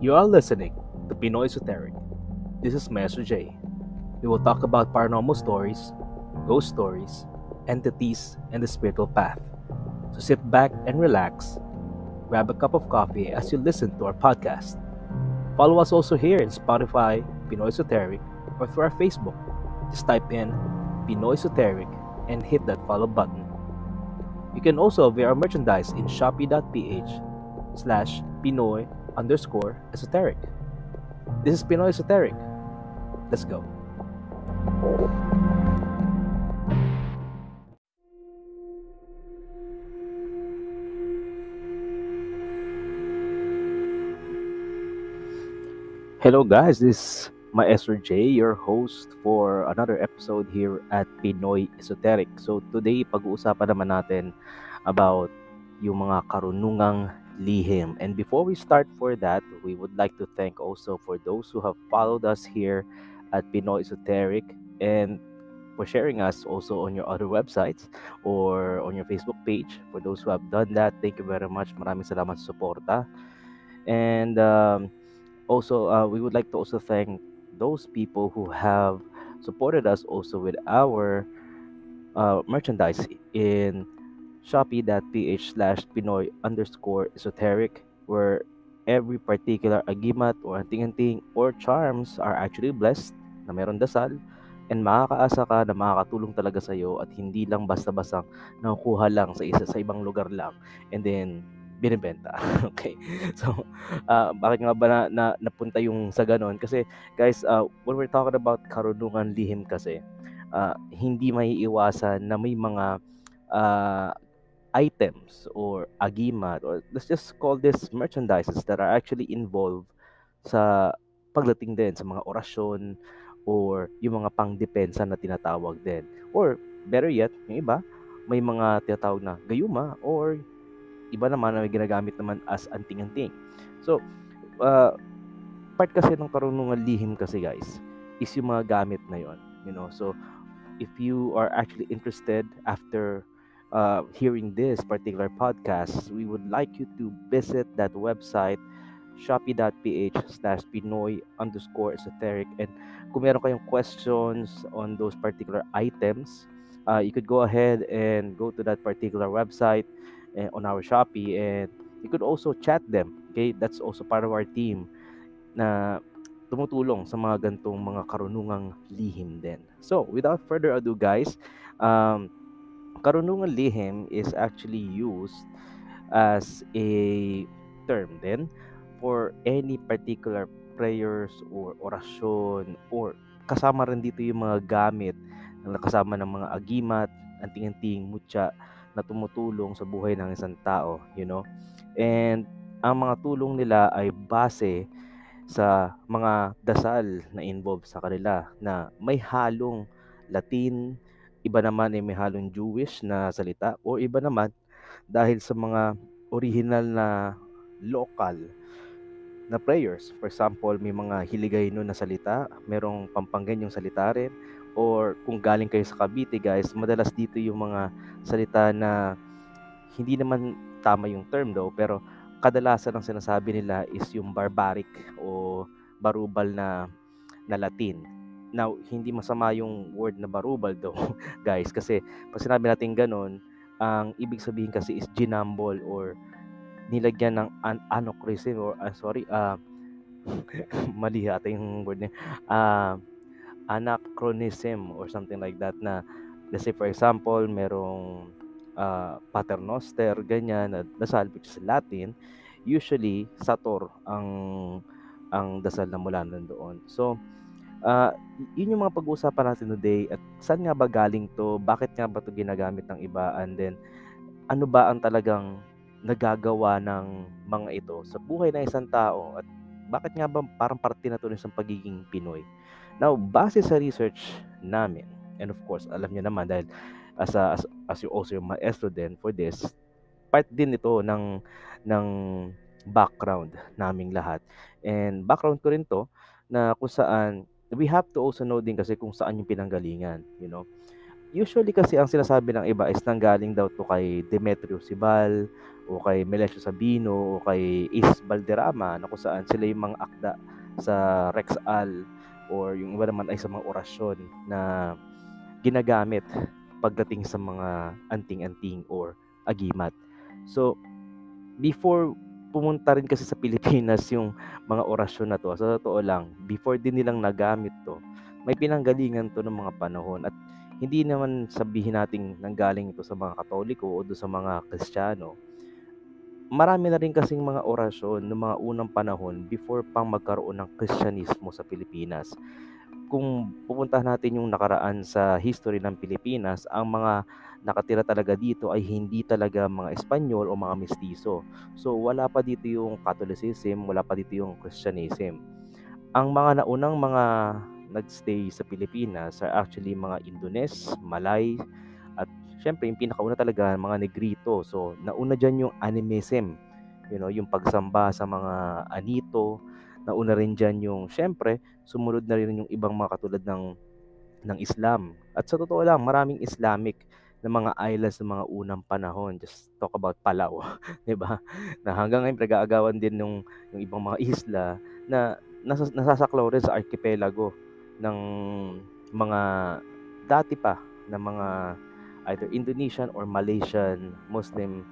You are listening to Pinoy Esoteric. This is Master J. We will talk about paranormal stories, ghost stories, entities, and the spiritual path. So sit back and relax, grab a cup of coffee as you listen to our podcast. Follow us also here in Spotify, Pinoy Esoteric, or through our Facebook. Just type in Pinoy Esoteric and hit that follow button. You can also view our merchandise in shopee.ph slash Pinoy underscore esoteric. This is Pinoy Esoteric. Let's go. Hello guys, this is Maestro J, your host for another episode here at Pinoy Esoteric. So today, pag-uusapan naman natin about yung mga karunungang lihim. And before we start for that, we would like to thank also for those who have followed us here at Pinoy Esoteric and for sharing us also on your other websites or on your Facebook page. For those who have done that, thank you very much. Maraming salamat sa suporta. And um, also, uh, we would like to also thank those people who have supported us also with our uh, merchandise in shopee.ph slash pinoy underscore esoteric where every particular agimat or anting-anting or charms are actually blessed na meron dasal and makakaasa ka na makakatulong talaga sa iyo at hindi lang basta-basta nakukuha lang sa isa sa ibang lugar lang and then binibenta. okay. So, uh, bakit nga ba na, na napunta yung sa ganon? Kasi guys, uh, when we're talking about karunungan lihim kasi, uh, hindi may iwasan na may mga uh, items or agimat or let's just call this merchandises that are actually involved sa pagdating din sa mga orasyon or yung mga pangdepensa na tinatawag din. Or better yet, yung iba, may mga tinatawag na gayuma or iba naman na may ginagamit naman as anting-anting. So, uh, part kasi ng karunungan lihim kasi guys is yung mga gamit na yon you know so if you are actually interested after uh, hearing this particular podcast, we would like you to visit that website shopee.ph slash pinoy underscore esoteric. And kung meron kayong questions on those particular items uh, you could go ahead and go to that particular website uh, on our shopee and you could also chat them okay? That's also part of our team na tumutulong sa mga gantong mga karunungang lihim din. So without further ado guys um, karunungan lihim is actually used as a term then for any particular prayers or orasyon or kasama rin dito yung mga gamit na kasama ng mga agimat, anting-anting, mutya na tumutulong sa buhay ng isang tao, you know. And ang mga tulong nila ay base sa mga dasal na involved sa kanila na may halong Latin, iba naman ay may halong Jewish na salita o iba naman dahil sa mga original na local na prayers. For example, may mga hiligay no na salita, merong pampanggan yung salita rin or kung galing kayo sa Cavite guys, madalas dito yung mga salita na hindi naman tama yung term daw pero kadalasan ang sinasabi nila is yung barbaric o barubal na na Latin Now, hindi masama yung word na barubal daw, guys. Kasi pag sinabi natin ganun, ang ibig sabihin kasi is ginambol or nilagyan ng an- anachronism or uh, sorry, uh, mali ata yung word niya. Uh, anachronism or something like that na let's say for example, merong uh, paternoster, ganyan, na dasal which is Latin, usually Sator ang ang dasal na mula nandoon. So, uh, yun yung mga pag-uusapan natin today at saan nga ba galing to, bakit nga ba to ginagamit ng iba, and then ano ba ang talagang nagagawa ng mga ito sa buhay ng isang tao at bakit nga ba parang parte na to ng pagiging Pinoy. Now, base sa research namin, and of course, alam niyo naman dahil as, a, as, as you also yung maestro din for this, part din ito ng, ng background naming lahat. And background ko rin to na kung saan we have to also know din kasi kung saan yung pinanggalingan, you know. usually kasi ang sinasabi ng iba is nanggaling daw to kay Demetrio Sibal o kay Melesio Sabino o kay Is Valderrama na kung saan sila yung mga akda sa Rexal or yung iba naman ay sa mga orasyon na ginagamit pagdating sa mga anting-anting or agimat. So, before pumunta rin kasi sa Pilipinas yung mga orasyon na to, sa totoo lang, before din nilang nagamit to, may pinanggalingan to ng mga panahon at hindi naman sabihin nating nanggaling ito sa mga Katoliko o do sa mga Kristiyano. Marami na rin kasing mga orasyon ng mga unang panahon before pang magkaroon ng Kristyanismo sa Pilipinas. Kung pupuntahan natin yung nakaraan sa history ng Pilipinas, ang mga nakatira talaga dito ay hindi talaga mga Espanyol o mga mestizo. So wala pa dito yung Catholicism, wala pa dito yung Christianism. Ang mga naunang mga nagstay sa Pilipinas are actually mga Indones, Malay, at syempre yung pinakauna talaga mga Negrito. So nauna dyan yung animism, you know, yung pagsamba sa mga anito, nauna rin dyan yung syempre sumunod na rin yung ibang mga katulad ng ng Islam. At sa totoo lang, maraming Islamic na mga islands ng mga unang panahon. Just talk about Palau, 'di ba? Na hanggang ngayon nag-aagawan din nung yung ibang mga isla na nas- nasasaklaw rin sa archipelago ng mga dati pa na mga either Indonesian or Malaysian Muslim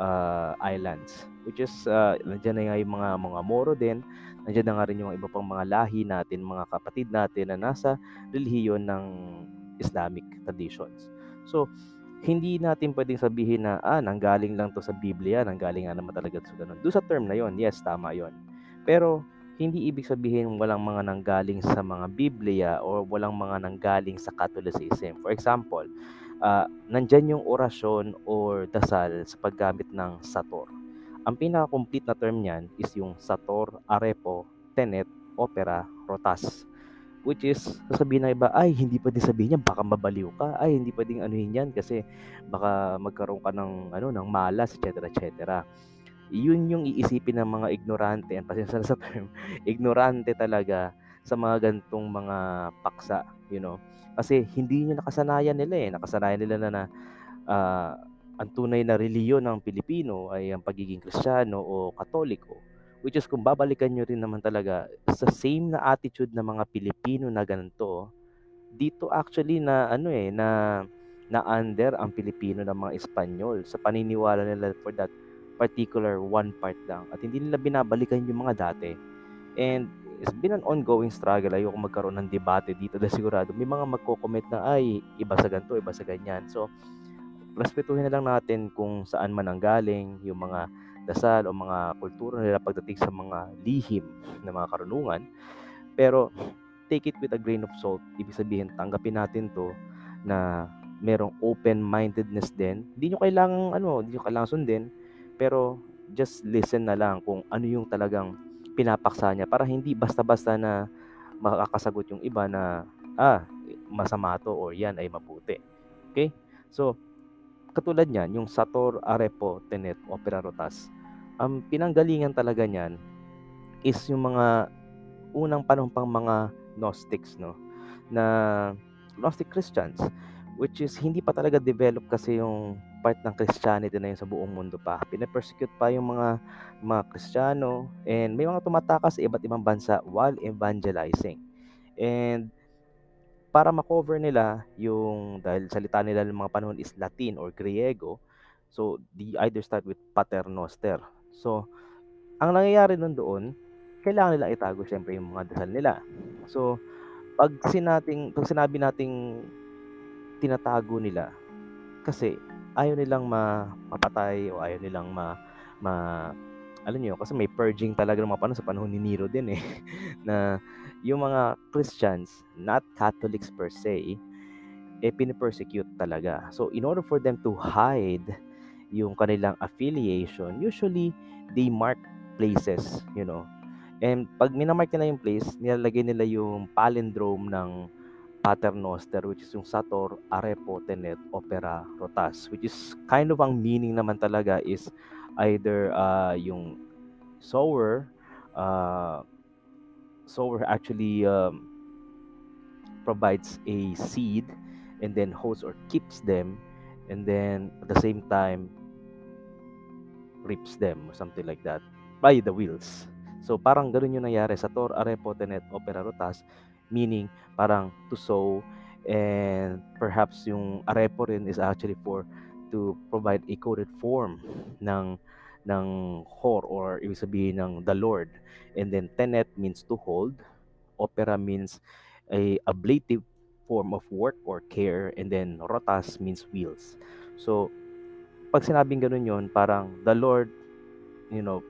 uh, islands which is uh, nandiyan na nga yung mga mga Moro din nandiyan na nga rin yung iba pang mga lahi natin mga kapatid natin na nasa relihiyon ng Islamic traditions so hindi natin pwedeng sabihin na ah nanggaling lang to sa Biblia nanggaling nga naman talaga sa ganun do sa term na yon yes tama yon pero hindi ibig sabihin walang mga nanggaling sa mga Biblia or walang mga nanggaling sa Catholicism. For example, uh, nandyan yung orasyon or dasal sa paggamit ng sator. Ang pinaka-complete na term niyan is yung sator, arepo, tenet, opera, rotas. Which is, sasabihin ng iba, ay, hindi pwedeng sabihin yan, baka mabaliw ka. Ay, hindi pwedeng anuhin yan kasi baka magkaroon ka ng, ano, ng malas, etc. etc yun yung iisipin ng mga ignorante, and pasensya na sa term, ignorante talaga sa mga gantong mga paksa, you know. Kasi hindi nyo nakasanayan nila eh. Nakasanayan nila na na uh, ang tunay na reliyon ng Pilipino ay ang pagiging Kristiyano o Katoliko. Which is kung babalikan nyo rin naman talaga sa same na attitude ng mga Pilipino na ganito, dito actually na ano eh, na na under ang Pilipino ng mga Espanyol sa paniniwala nila for that particular one part lang at hindi nila binabalikan yung mga dati. And it's been an ongoing struggle. Ayoko magkaroon ng debate dito dahil sigurado may mga magko-comment na ay iba sa ganito, iba sa ganyan. So, respetuhin na lang natin kung saan man ang galing, yung mga dasal o mga kultura nila pagdating sa mga lihim na mga karunungan. Pero take it with a grain of salt. Ibig sabihin, tanggapin natin to na merong open-mindedness din. Hindi nyo kailangan, ano, hindi nyo kailangan sundin pero just listen na lang kung ano yung talagang pinapaksa niya para hindi basta-basta na makakasagot yung iba na ah, masama to or yan ay mabuti. Okay? So, katulad niyan, yung Sator, Arepo, Tenet, Opera Rotas, ang pinanggalingan talaga niyan is yung mga unang panahon pang mga Gnostics, no? Na Gnostic Christians, which is hindi pa talaga develop kasi yung part ng Christianity na yun sa buong mundo pa. Pinapersecute pa yung mga mga Kristiyano and may mga tumatakas sa iba't ibang bansa while evangelizing. And para makover nila yung dahil salita nila ng mga panahon is Latin or Griego, so they either start with paternoster. So, ang nangyayari nun doon, kailangan nila itago syempre yung mga dasal nila. So, pag sinating pag sinabi nating tinatago nila kasi ayaw nilang ma mapatay o ayaw nilang ma ma alam niyo kasi may purging talaga ng mga panahon sa panahon ni Nero din eh na yung mga Christians not Catholics per se eh pinipersecute talaga. So in order for them to hide yung kanilang affiliation usually they mark places you know. And pag minamark nila yung place nilalagay nila yung palindrome ng Paternoster which is yung Sator, Arepo, Tenet, Opera, Rotas which is kind of ang meaning naman talaga is either uh, yung sower uh, sower actually um, provides a seed and then holds or keeps them and then at the same time rips them or something like that by the wheels. So parang ganoon yung nangyari sa Tor Arepo Tenet Opera Rotas meaning parang to sow and perhaps yung arepo rin is actually for to provide a coded form ng ng hor or ibig sabihin ng the Lord. And then tenet means to hold, opera means a ablative form of work or care and then rotas means wheels. So pag sinabing ganun yon parang the Lord you know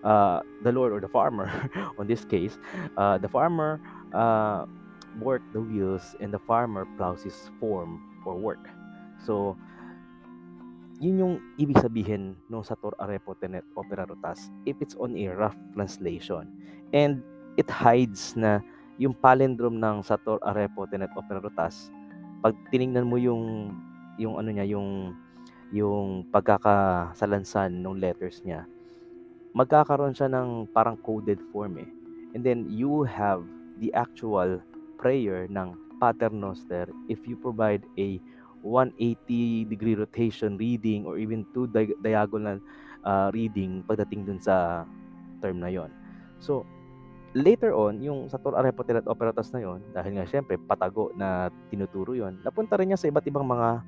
uh, the Lord or the farmer on this case uh, the farmer uh, work the wheels and the farmer plows his form for work so yun yung ibig sabihin nung sa Tor Arepo Tenet Opera Rotas if it's on a rough translation and it hides na yung palindrome ng Sator Arepo Tenet Opera Rotas pag tiningnan mo yung yung ano niya yung yung pagkakasalansan ng letters niya, magkakaroon siya ng parang coded form eh. And then you have the actual prayer ng Paternoster if you provide a 180 degree rotation reading or even two di- diagonal uh, reading pagdating dun sa term na yon. So, later on, yung sa Tor Arepotel at Operatas na yon, dahil nga syempre patago na tinuturo yon, napunta rin niya sa iba't ibang mga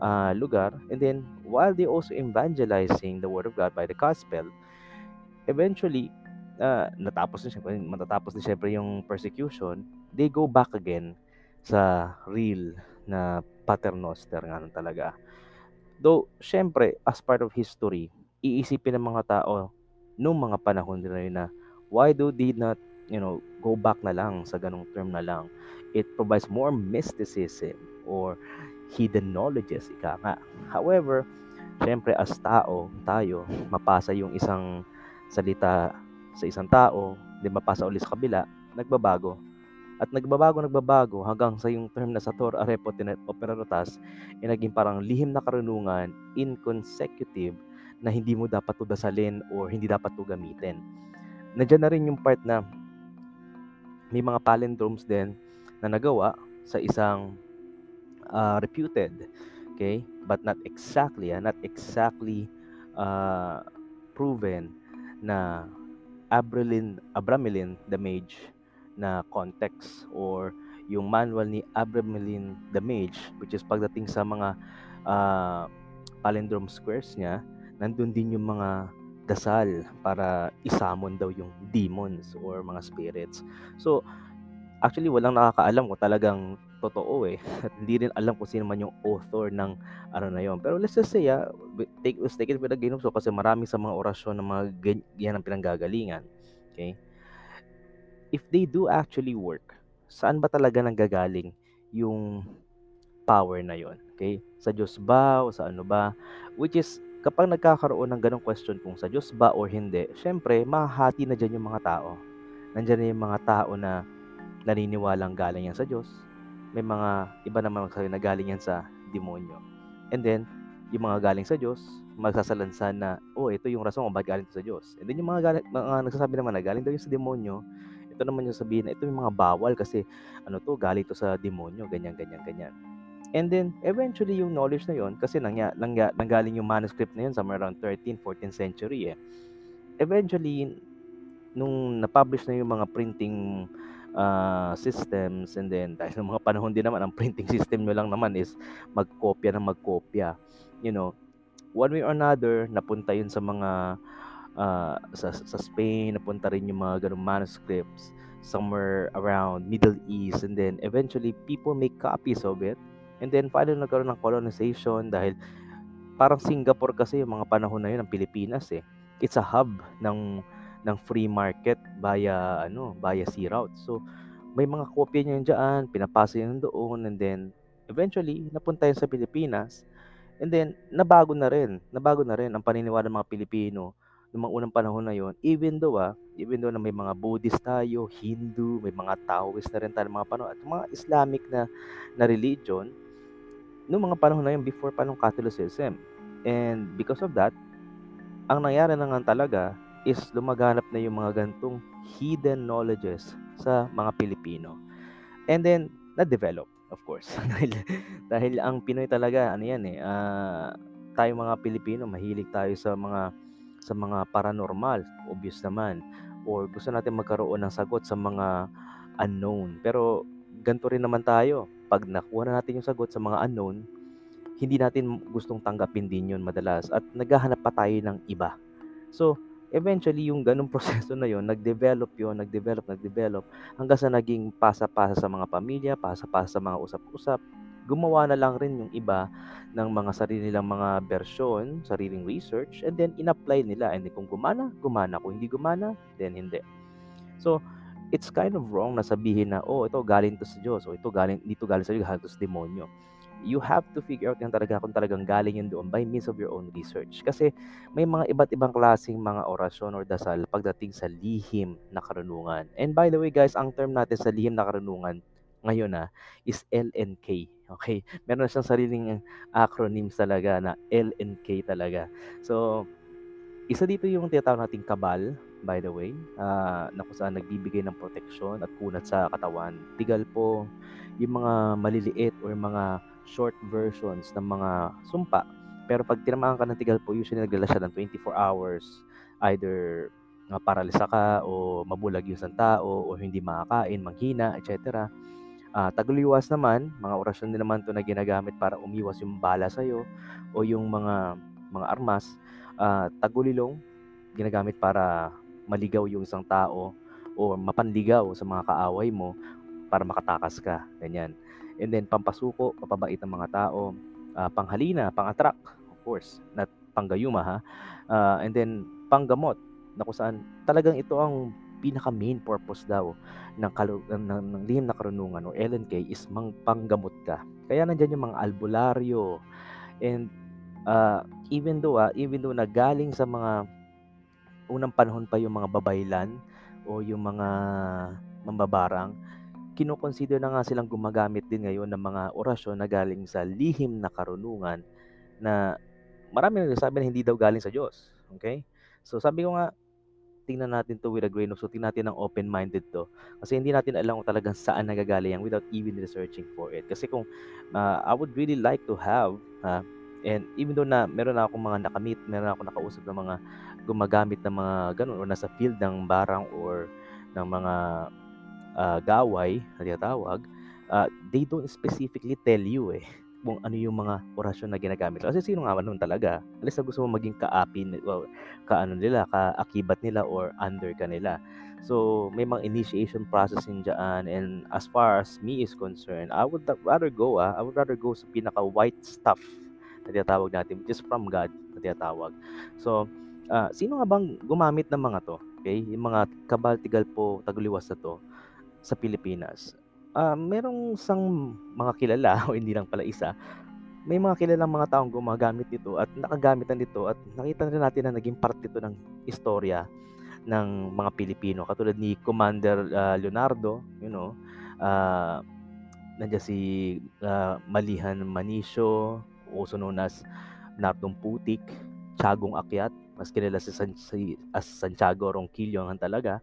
uh, lugar. And then, while they also evangelizing the Word of God by the gospel, eventually, uh, natapos na syempre, matatapos na syempre yung persecution, they go back again sa real na paternoster nga talaga. Though, syempre, as part of history, iisipin ng mga tao nung mga panahon nila yun na why do they not, you know, go back na lang sa ganong term na lang? It provides more mysticism or hidden knowledges, ika nga. However, syempre as tao, tayo, mapasa yung isang salita sa isang tao, di mapasa ulit sa kabila, nagbabago. At nagbabago, nagbabago hanggang sa yung term na sa Tor Arepo Tinet Operarotas ay naging parang lihim na karunungan inconsecutive na hindi mo dapat to dasalin or hindi dapat to gamitin. Nandiyan na rin yung part na may mga palindromes din na nagawa sa isang uh, reputed okay but not exactly uh, not exactly uh, proven na Abrelin Abramelin the mage na context or yung manual ni Abramelin the mage which is pagdating sa mga uh, palindrome squares niya nandun din yung mga dasal para isamon daw yung demons or mga spirits so actually walang nakakaalam kung talagang totoo eh. At hindi rin alam kung sino man yung author ng ano na yon. Pero let's just say, ah, take, let's take it with a grain of salt kasi marami sa mga orasyon ng mga ganyan ang pinanggagalingan. Okay? If they do actually work, saan ba talaga nanggagaling yung power na yon? Okay? Sa Diyos ba o sa ano ba? Which is, kapag nagkakaroon ng ganong question kung sa Diyos ba or hindi, syempre, mahahati na dyan yung mga tao. Nandiyan na yung mga tao na naniniwalang galing yan sa Diyos may mga iba naman magsasabi na galing yan sa demonyo. And then, yung mga galing sa Diyos, magsasalansan na, oh, ito yung rason kung bakit galing sa Diyos. And then yung mga, galing, mga nagsasabi naman na galing daw yung sa demonyo, ito naman yung sabihin na ito yung mga bawal kasi ano to, galing to sa demonyo, ganyan, ganyan, ganyan. And then, eventually, yung knowledge na yon kasi nangya, nangya, nanggaling yung manuscript na yun somewhere around 13th, 14th century eh. Eventually, nung na-publish na yung mga printing uh, systems and then dahil sa mga panahon din naman ang printing system nyo lang naman is magkopya ng magkopya you know one way or another napunta yun sa mga uh, sa, sa Spain napunta rin yung mga ganung manuscripts somewhere around Middle East. And then eventually people make copies of it. And then finally nagkaroon ng colonization dahil parang Singapore kasi yung mga panahon na yun ng Pilipinas eh. It's a hub ng ng free market via ano, via sea route. So may mga kopya niyan diyan, pinapasa yun doon. And then eventually napunta yun sa Pilipinas. And then nabago na rin, nabago na rin ang paniniwala ng mga Pilipino noong mga unang panahon na yon. Even though ah, even though na may mga Buddhist tayo, Hindu, may mga Taoist na rin tayo mga panahon at mga Islamic na na religion noong mga panahon na yon before pa nung Catholicism. And because of that, ang nangyari na nga talaga is lumaganap na yung mga gantong hidden knowledges sa mga Pilipino. And then, na-develop. of course. dahil, dahil ang Pinoy talaga, ano yan eh, uh, tayo mga Pilipino, mahilig tayo sa mga sa mga paranormal, obvious naman. Or gusto natin magkaroon ng sagot sa mga unknown. Pero ganito rin naman tayo. Pag nakuha na natin yung sagot sa mga unknown, hindi natin gustong tanggapin din yun madalas. At naghahanap pa tayo ng iba. So, eventually yung ganung proseso na yon nag-develop yon nag-develop, nag-develop hanggang sa naging pasa-pasa sa mga pamilya, pasa-pasa sa mga usap-usap. Gumawa na lang rin yung iba ng mga sarili nilang mga bersyon, sariling research, and then in-apply nila. And then kung gumana, gumana. Kung hindi gumana, then hindi. So, it's kind of wrong na sabihin na, oh, ito galing to sa Diyos, o ito galing, dito galing sa Diyos, galing to sa demonyo you have to figure out yan talaga kung talagang galing yun doon by means of your own research. Kasi may mga iba't ibang klaseng mga orasyon or dasal pagdating sa lihim na karunungan. And by the way guys, ang term natin sa lihim na karunungan ngayon na ah, is LNK. Okay? Meron na siyang sariling acronyms talaga na LNK talaga. So, isa dito yung tinatawag nating kabal, by the way, uh, na kung saan nagbibigay ng proteksyon at kunat sa katawan. Tigal po, yung mga maliliit or mga short versions ng mga sumpa. Pero pag tinamaan ka ng tigal po, usually nagdala siya ng 24 hours. Either uh, paralisa ka o mabulag yung isang tao o hindi makakain, manghina, etc. Uh, ah, taguliwas naman, mga orasyon din naman to na ginagamit para umiwas yung bala sa'yo o yung mga mga armas. Uh, tagulilong, ginagamit para maligaw yung isang tao o mapanligaw sa mga kaaway mo para makatakas ka. Ganyan. And then pampasuko, papabait ng mga tao, uh, panghalina, pang-attract, of course, not panggayuma ha. Uh, and then panggamot na kung saan talagang ito ang pinaka main purpose daw ng, kalu- ng, ng, ng lihim na karunungan o LNK is mang panggamot ka. Kaya nandiyan yung mga albularyo and uh, even though uh, even though nagaling sa mga unang panahon pa yung mga babaylan o yung mga mambabarang kino-consider na nga silang gumagamit din ngayon ng mga orasyon na galing sa lihim na karunungan na marami na sabi na hindi daw galing sa Diyos. Okay? So sabi ko nga, tingnan natin to with a grain of salt. Tingnan natin ng open-minded to. Kasi hindi natin alam kung talagang saan nagagaling yan without even researching for it. Kasi kung uh, I would really like to have, uh, and even though na meron na akong mga nakamit, meron na akong nakausap ng mga gumagamit ng mga ganun or nasa field ng barang or ng mga uh, gaway na tinatawag, uh, they don't specifically tell you eh kung ano yung mga orasyon na ginagamit. Kasi sino nga nun talaga? Alis na gusto mo maging kaapi, well, kaano nila, kaakibat nila or under ka nila. So, may mga initiation process din dyan. And as far as me is concerned, I would rather go, ah, I would rather go sa pinaka-white stuff na tinatawag natin, which is from God na tinatawag. So, uh, sino nga bang gumamit ng mga to? Okay? Yung mga kabal, tigal po, taguliwas na to sa Pilipinas. Ah, merong isang mga kilala o hindi lang pala isa, may mga kilalang mga taong gumagamit nito at nakagamit na nito at nakita rin natin na naging parte ito ng istorya ng mga Pilipino. Katulad ni Commander uh, Leonardo, you know, uh, nandiyan si uh, Malihan Manisio, also known as Nardong Putik, Tiagong Akyat, mas kilala si, San, si as Santiago Ronquillo ang talaga.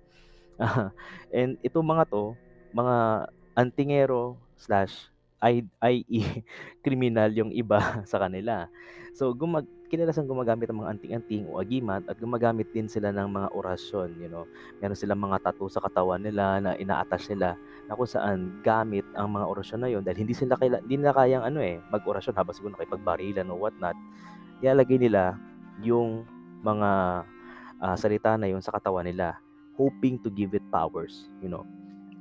And itong mga 'to, mga antingero slash i.e. kriminal yung iba sa kanila. So gumag kilala silang gumagamit ng mga anting-anting o agimat at gumagamit din sila ng mga orasyon, you know. Meron silang mga tattoo sa katawan nila na ina-attach nila na kung saan gamit ang mga orasyon na yon dahil hindi sila kaila, hindi nila kayang ano eh, mag-orasyon habang siguro nakipagbarilan o what not. Ilalagay nila yung mga uh, salita na yon sa katawan nila hoping to give it powers, you know.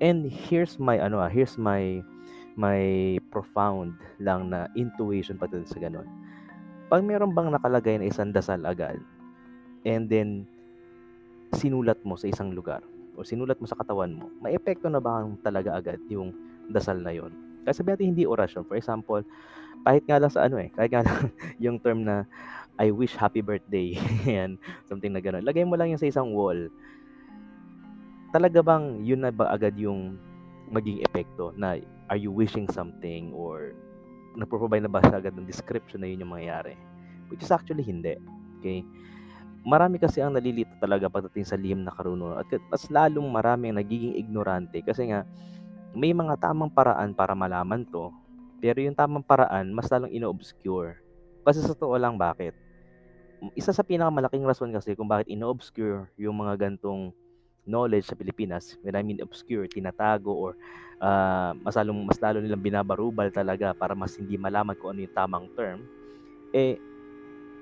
And here's my ano ah, here's my my profound lang na intuition pagdating sa ganun. Pag meron bang nakalagay na isang dasal agad, and then sinulat mo sa isang lugar, o sinulat mo sa katawan mo, may epekto na ba talaga agad yung dasal na yon? Kasi sabi natin hindi orasyon. For example, kahit nga lang sa ano eh, kahit nga lang yung term na I wish happy birthday, yan, something na gano'n. Lagay mo lang yung sa isang wall talaga bang yun na ba agad yung maging epekto na are you wishing something or nagpo-provide na ba siya agad ng description na yun yung mangyayari? Which is actually hindi. Okay? Marami kasi ang nalilito talaga pagdating sa lihim na karunungan at mas lalong marami ang nagiging ignorante kasi nga may mga tamang paraan para malaman to, pero yung tamang paraan mas lalong ino-obscure. Kasi sa totoo lang bakit? Isa sa pinakamalaking rason kasi kung bakit ino-obscure yung mga gantong knowledge sa Pilipinas, when I mean obscure, tinatago or uh, mas, lalong, mas lalo nilang binabarubal talaga para mas hindi malaman kung ano yung tamang term, eh,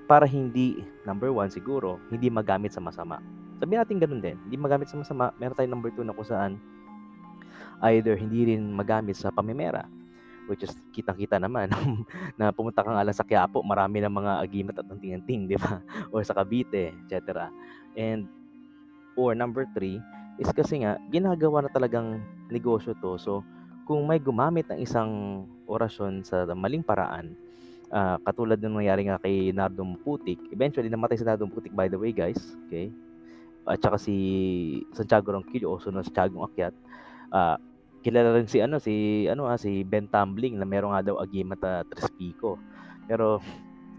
para hindi, number one siguro, hindi magamit sa masama. Sabihin natin ganun din, hindi magamit sa masama, meron tayong number two na kung saan either hindi rin magamit sa pamimera which is kitang-kita naman na pumunta ka nga lang sa Quiapo, marami ng mga agimat at anting-anting, di ba? or sa Cavite, etc. And or number three is kasi nga ginagawa na talagang negosyo to. So kung may gumamit ng isang orasyon sa maling paraan, uh, katulad ng nangyari nga kay Nardum Putik, eventually namatay si Nardum Putik by the way guys, okay? At saka si Santiago Ronquillo, also na Santiago Akyat, uh, kilala rin si ano si ano ah, si Ben Tumbling na meron nga daw agimat uh, Tres Pico. Pero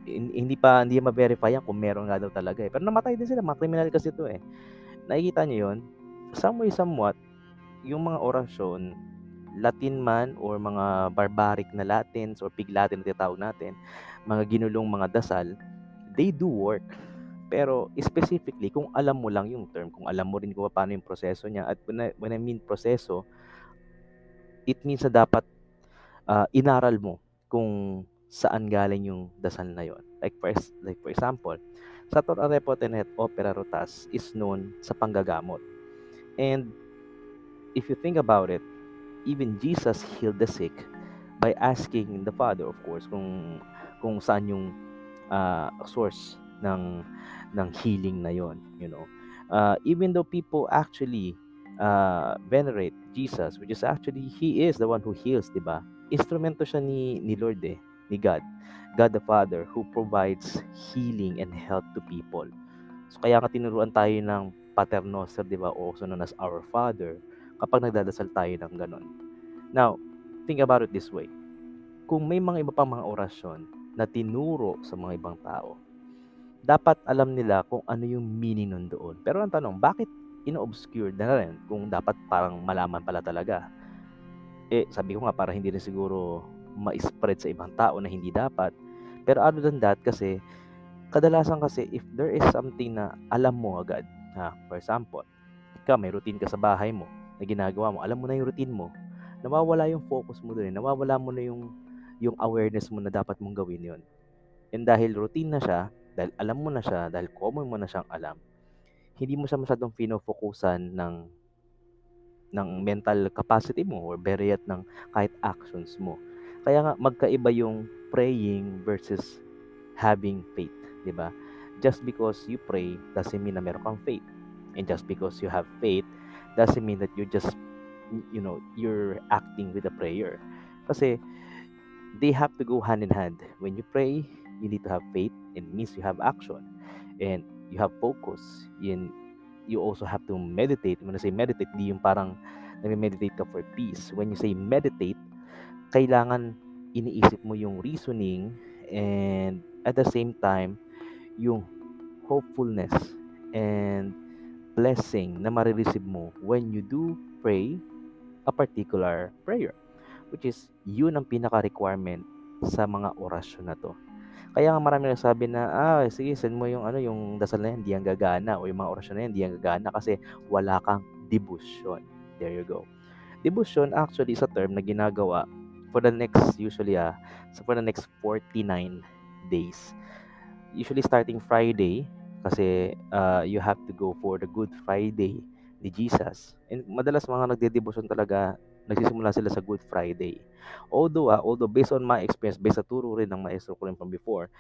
hindi pa hindi ma-verify yan kung meron nga daw talaga eh. Pero namatay din sila, mga criminal kasi ito eh. Nakikita niyo 'yon? Some way somewhat yung mga orasyon Latin man or mga barbaric na Latins or Pig Latin na tinatawag natin, mga ginulong mga dasal, they do work. Pero specifically, kung alam mo lang yung term, kung alam mo rin kung paano yung proseso niya, at when I, when I mean proseso, it means na dapat uh, inaral mo kung saan galing yung dasal na yon. Like for, like for example, sa Torarepo Tenet Opera Rotas is known sa panggagamot. And if you think about it, even Jesus healed the sick by asking the Father, of course, kung kung saan yung uh, source ng ng healing na yon, you know. Uh, even though people actually uh, venerate Jesus, which is actually, He is the one who heals, di ba? Instrumento siya ni, ni Lord eh, ni God. God the Father who provides healing and health to people. So kaya nga tinuruan tayo ng paternoster, di ba? Also known as our Father, kapag nagdadasal tayo ng ganon. Now, think about it this way. Kung may mga iba pang mga orasyon na tinuro sa mga ibang tao, dapat alam nila kung ano yung meaning nun doon. Pero ang tanong, bakit ino-obscure na rin kung dapat parang malaman pala talaga. Eh, sabi ko nga para hindi rin siguro ma-spread sa ibang tao na hindi dapat. Pero other than that, kasi, kadalasan kasi, if there is something na alam mo agad, ha, for example, ikaw may routine ka sa bahay mo na ginagawa mo, alam mo na yung routine mo, nawawala yung focus mo doon, eh. nawawala mo na yung, yung awareness mo na dapat mong gawin yon. And dahil routine na siya, dahil alam mo na siya, dahil common mo na siyang alam, hindi mo siya masyadong fino-focusan ng ng mental capacity mo or beriyat ng kahit actions mo. Kaya nga magkaiba yung praying versus having faith, 'di ba? Just because you pray doesn't mean na meron kang faith. And just because you have faith doesn't mean that you just you know, you're acting with a prayer. Kasi they have to go hand in hand. When you pray, you need to have faith and means you have action. And you have focus in you also have to meditate when I say meditate di yung parang nag-meditate ka for peace when you say meditate kailangan iniisip mo yung reasoning and at the same time yung hopefulness and blessing na marireceive mo when you do pray a particular prayer which is yun ang pinaka-requirement sa mga orasyon na to kaya nga marami nagsabi na, ah, sige, send mo yung ano, yung dasal na yan, hindi yan gagana o yung mga orasyon na yan, hindi yan gagana kasi wala kang devotion. There you go. Devotion actually is a term na ginagawa for the next usually ah, so for the next 49 days. Usually starting Friday kasi uh, you have to go for the Good Friday ni Jesus. And madalas mga nagde-devotion talaga nagsisimula sila sa Good Friday. Although, ah, although based on my experience, based sa turo rin ng maestro ko rin from before,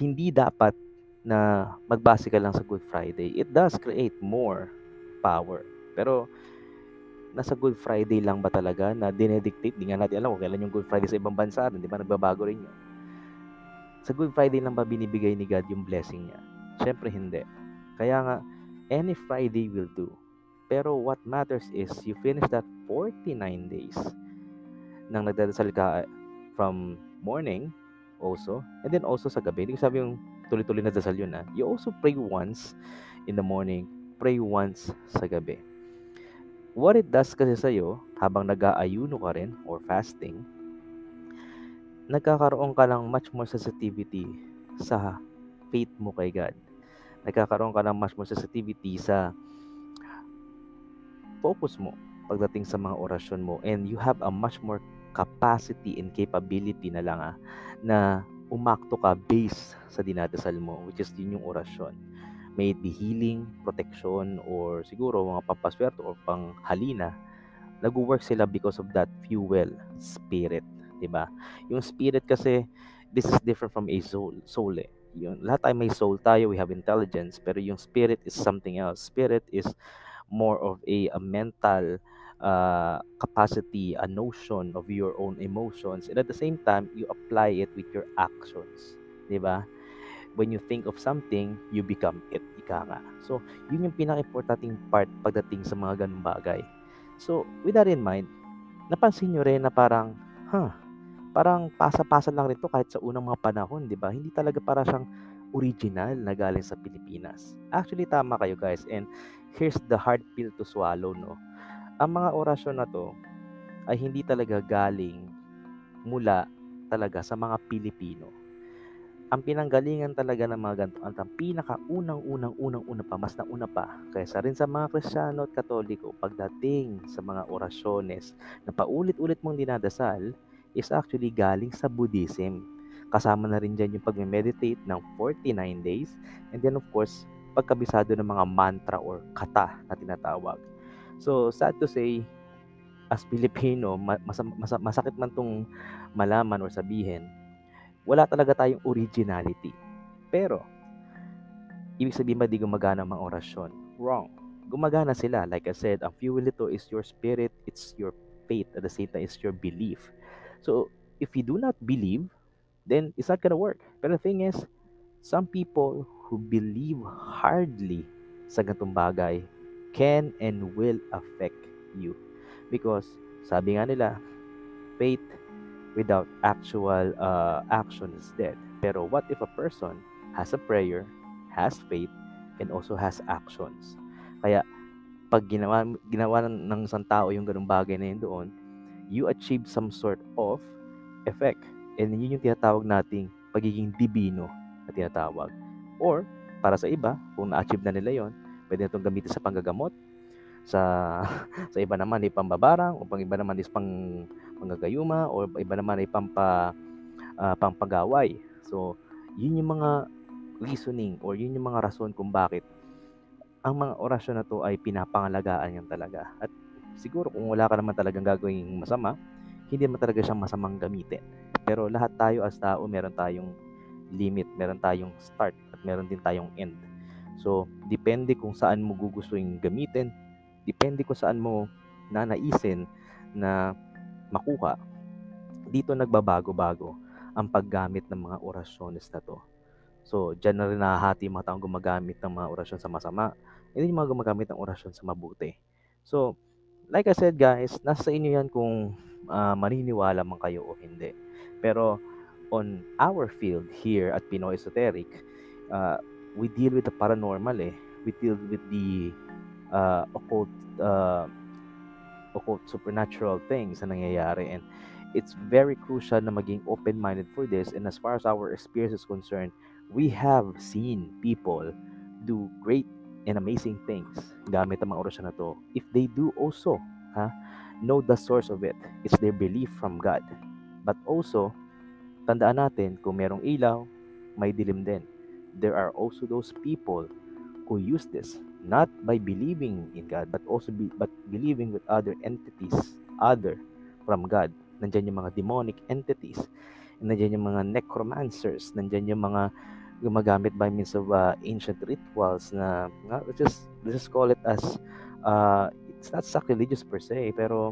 hindi dapat na magbase ka lang sa Good Friday. It does create more power. Pero, nasa Good Friday lang ba talaga na dinedictate? Di nga natin alam kung kailan yung Good Friday sa ibang bansa. Di ba? Nagbabago rin yun. Sa Good Friday lang ba binibigay ni God yung blessing niya? Siyempre hindi. Kaya nga, any Friday will do. Pero what matters is you finish that 49 days nang nagdadasal ka from morning also and then also sa gabi. Hindi sabi yung tuloy-tuloy na dasal yun ah. You also pray once in the morning, pray once sa gabi. What it does kasi sa'yo, habang nag-aayuno ka rin or fasting, nagkakaroon ka ng much more sensitivity sa faith mo kay God. Nagkakaroon ka ng much more sensitivity sa focus mo pagdating sa mga orasyon mo and you have a much more capacity and capability na lang ah, na umakto ka based sa dinadasal mo which is yun yung orasyon may it be healing, protection, or siguro mga pampaswerte or panghalina, nag-work sila because of that fuel, spirit, 'di ba? Yung spirit kasi this is different from a soul, soul eh. Yung lahat tayo may soul tayo, we have intelligence, pero yung spirit is something else. Spirit is more of a, a mental uh, capacity, a notion of your own emotions, and at the same time, you apply it with your actions. Di ba? When you think of something, you become it. Ika nga. So, yun yung pinaka-importanting part pagdating sa mga ganung bagay. So, with that in mind, napansin nyo rin na parang, huh, parang pasa-pasa lang rin to kahit sa unang mga panahon, di ba? Hindi talaga para siyang original na galing sa Pilipinas. Actually, tama kayo guys. And here's the hard pill to swallow, no? Ang mga orasyon na to ay hindi talaga galing mula talaga sa mga Pilipino. Ang pinanggalingan talaga ng mga ganito, ang pinaka-unang-unang-unang-una pa, mas nauna pa, kaysa rin sa mga Kristiyano at Katoliko, pagdating sa mga orasyones na paulit-ulit mong dinadasal, is actually galing sa Buddhism. Kasama na rin dyan yung pag-meditate ng 49 days, and then of course, pagkabisado ng mga mantra or kata na tinatawag. So, sad to say, as Pilipino, mas, mas, masakit man tong malaman or sabihin, wala talaga tayong originality. Pero, ibig sabihin ba di gumagana ang mga orasyon? Wrong. Gumagana sila. Like I said, ang fuel nito is your spirit, it's your faith, at the same time, it's your belief. So, if you do not believe, then it's not gonna work. But the thing is, some people who believe hardly sa ganitong bagay can and will affect you. Because, sabi nga nila, faith without actual uh, action is dead. Pero what if a person has a prayer, has faith, and also has actions? Kaya, pag ginawa, ginawa ng, ng isang tao yung ganung bagay na yun doon, you achieve some sort of effect. And yun yung tinatawag nating pagiging divino na tinatawag. Or, para sa iba, kung na-achieve na nila yon pwede itong gamitin sa panggagamot, sa sa iba naman ay pambabarang o pang iba naman is pang panggagayuma o iba naman ay pampa uh, pampagaway. So, yun yung mga reasoning or yun yung mga rason kung bakit ang mga orasyon na to ay pinapangalagaan yan talaga. At siguro kung wala ka naman talagang gagawing masama, hindi naman talaga siyang masamang gamitin. Pero lahat tayo as tao, meron tayong limit, meron tayong start, at meron din tayong end. So, depende kung saan mo gugustuhin gamitin, depende kung saan mo nanaisin na makuha, dito nagbabago-bago ang paggamit ng mga orasyones na to. So, dyan na rin nahahati yung mga taong gumagamit ng mga orasyon sa masama, hindi yung mga gumagamit ng orasyon sa mabuti. So, like I said guys, nasa inyo yan kung uh, maniniwala man kayo o hindi. Pero, on our field here at Pinoy Esoteric, uh, we deal with the paranormal eh. We deal with the uh, occult uh, occult supernatural things na nangyayari. And it's very crucial na maging open-minded for this. And as far as our experience is concerned we have seen people do great and amazing things gamit ang mga orasyon na to. If they do also ha know the source of it it's their belief from God. But also tandaan natin kung merong ilaw may dilim din. There are also those people who use this not by believing in God but also be, but believing with other entities other from God. Nandiyan yung mga demonic entities. Nandiyan yung mga necromancers. Nandiyan yung mga gumagamit by means of uh, ancient rituals na uh, let's just let's just call it as uh, it's not sacrilegious per se pero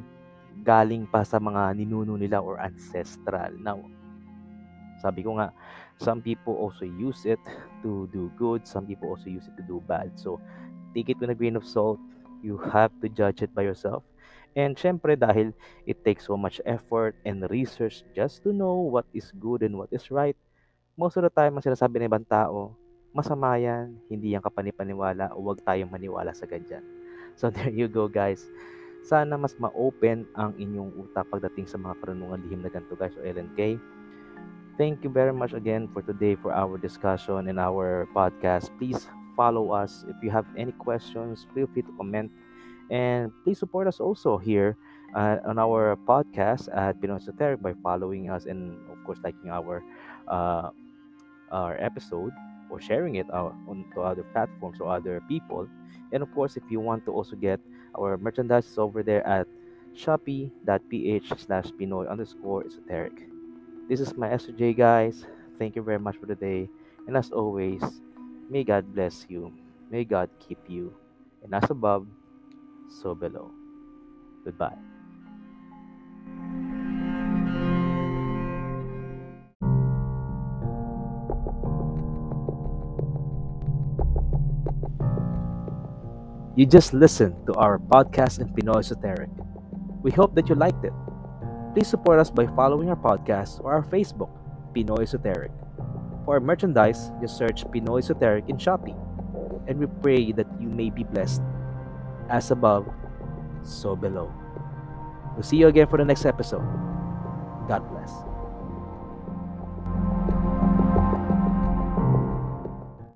galing pa sa mga ninuno nila or ancestral. Now, sabi ko nga, some people also use it to do good, some people also use it to do bad. So, take it with a grain of salt. You have to judge it by yourself. And syempre dahil it takes so much effort and research just to know what is good and what is right, most of the time ang sinasabi ng ibang tao, masama yan, hindi yan kapanipaniwala o huwag tayong maniwala sa ganyan. So there you go guys. sana mas ma-open ang inyong utak pagdating sa mga karunungan lihim na ganito guys o LNK. Thank you very much again for today for our discussion and our podcast. Please follow us. If you have any questions, feel free to comment. And please support us also here uh, on our podcast at Pinoy Esoteric by following us and, of course, liking our uh, our episode or sharing it out on to other platforms or other people. And of course, if you want to also get our merchandise over there at shopee.ph slash Pinoy underscore esoteric. This is my SJ guys. Thank you very much for the day. And as always, may God bless you. May God keep you. And as above, so below. Goodbye. You just listened to our podcast in Pinoy Esoteric. We hope that you liked it. Please support us by following our podcast or our Facebook, Pinoy Esoteric. For our merchandise, just search Pinoy Esoteric in Shopee. And we pray that you may be blessed. As above, so below. We'll see you again for the next episode. God bless.